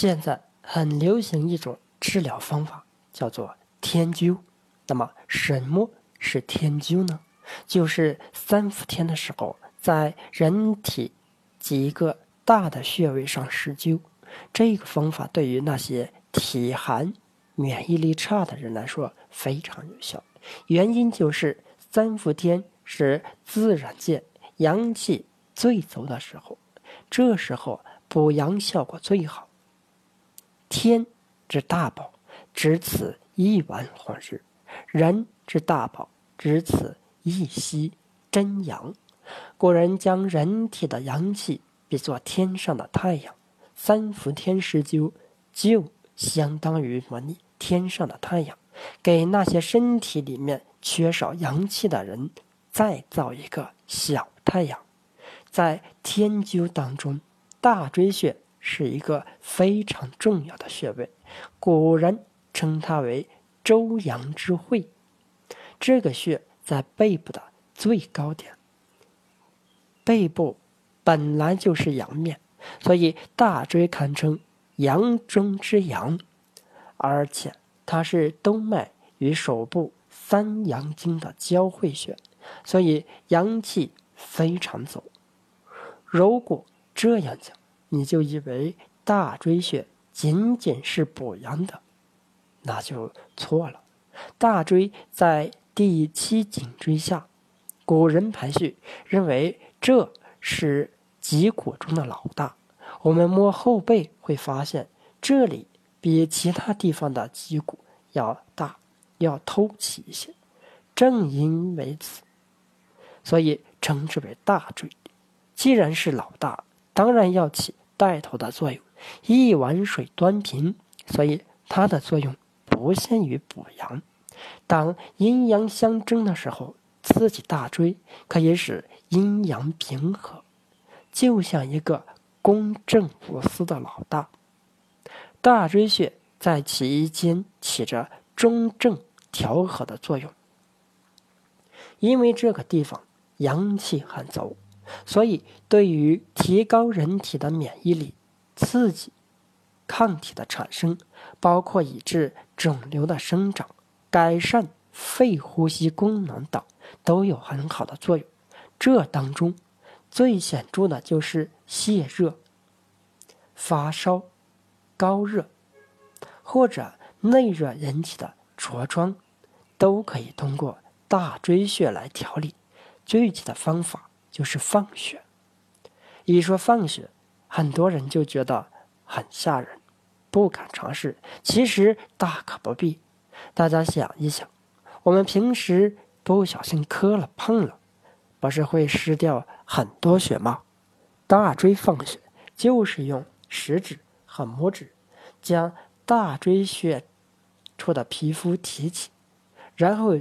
现在很流行一种治疗方法，叫做天灸。那么，什么是天灸呢？就是三伏天的时候，在人体几个大的穴位上施灸。这个方法对于那些体寒、免疫力差的人来说非常有效。原因就是三伏天是自然界阳气最足的时候，这时候补阳效果最好。天之大宝，只此一丸黄日。人之大宝，只此一息真阳。古人将人体的阳气比作天上的太阳，三伏天施灸，就相当于模拟天上的太阳，给那些身体里面缺少阳气的人再造一个小太阳。在天灸当中，大椎穴是一个非常重要的穴位，古人称它为。周阳之会，这个穴在背部的最高点。背部本来就是阳面，所以大椎堪称阳中之阳，而且它是动脉与手部三阳经的交汇穴，所以阳气非常足。如果这样讲，你就以为大椎穴仅仅是补阳的。那就错了。大椎在第七颈椎下，古人排序认为这是脊骨中的老大。我们摸后背会发现，这里比其他地方的脊骨要大，要凸起一些。正因为此，所以称之为大椎。既然是老大，当然要起带头的作用。一碗水端平，所以它的作用。不限于补阳，当阴阳相争的时候，刺激大椎可以使阴阳平和，就像一个公正无私的老大。大椎穴在其间起着中正调和的作用，因为这个地方阳气很足，所以对于提高人体的免疫力、刺激抗体的产生。包括抑制肿瘤的生长、改善肺呼吸功能等，都有很好的作用。这当中最显著的就是泄热、发烧、高热或者内热引起的痤疮，都可以通过大椎穴来调理。具体的方法就是放血。一说放血，很多人就觉得很吓人。不敢尝试，其实大可不必。大家想一想，我们平时不小心磕了碰了，不是会失掉很多血吗？大椎放血就是用食指和拇指将大椎穴处的皮肤提起，然后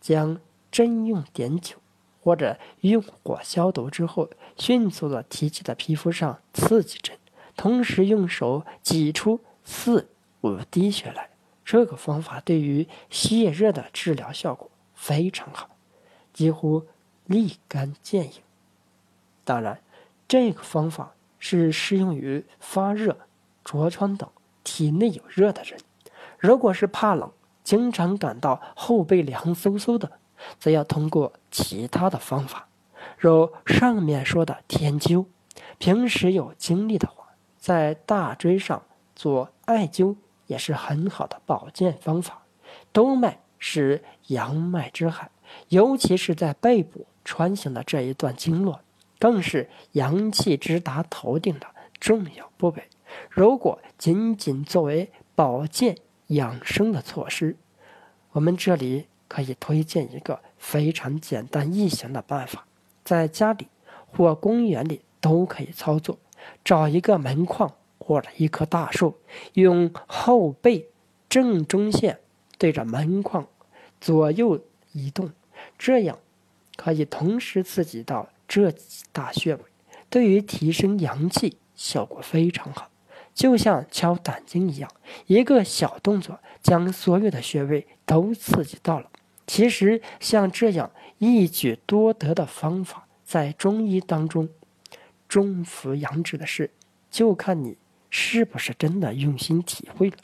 将针用碘酒或者用火消毒之后，迅速的提起在皮肤上刺几针。同时用手挤出四五滴血来，这个方法对于泄热的治疗效果非常好，几乎立竿见影。当然，这个方法是适用于发热、痤疮等体内有热的人。如果是怕冷，经常感到后背凉飕飕的，则要通过其他的方法，如上面说的天灸。平时有精力的话。在大椎上做艾灸也是很好的保健方法。督脉是阳脉之海，尤其是在背部穿行的这一段经络，更是阳气直达头顶的重要部位。如果仅仅作为保健养生的措施，我们这里可以推荐一个非常简单易行的办法，在家里或公园里都可以操作。找一个门框或者一棵大树，用后背正中线对着门框左右移动，这样可以同时刺激到这几大穴位，对于提升阳气效果非常好，就像敲胆经一样，一个小动作将所有的穴位都刺激到了。其实像这样一举多得的方法，在中医当中。中服阳指的事，就看你是不是真的用心体会了？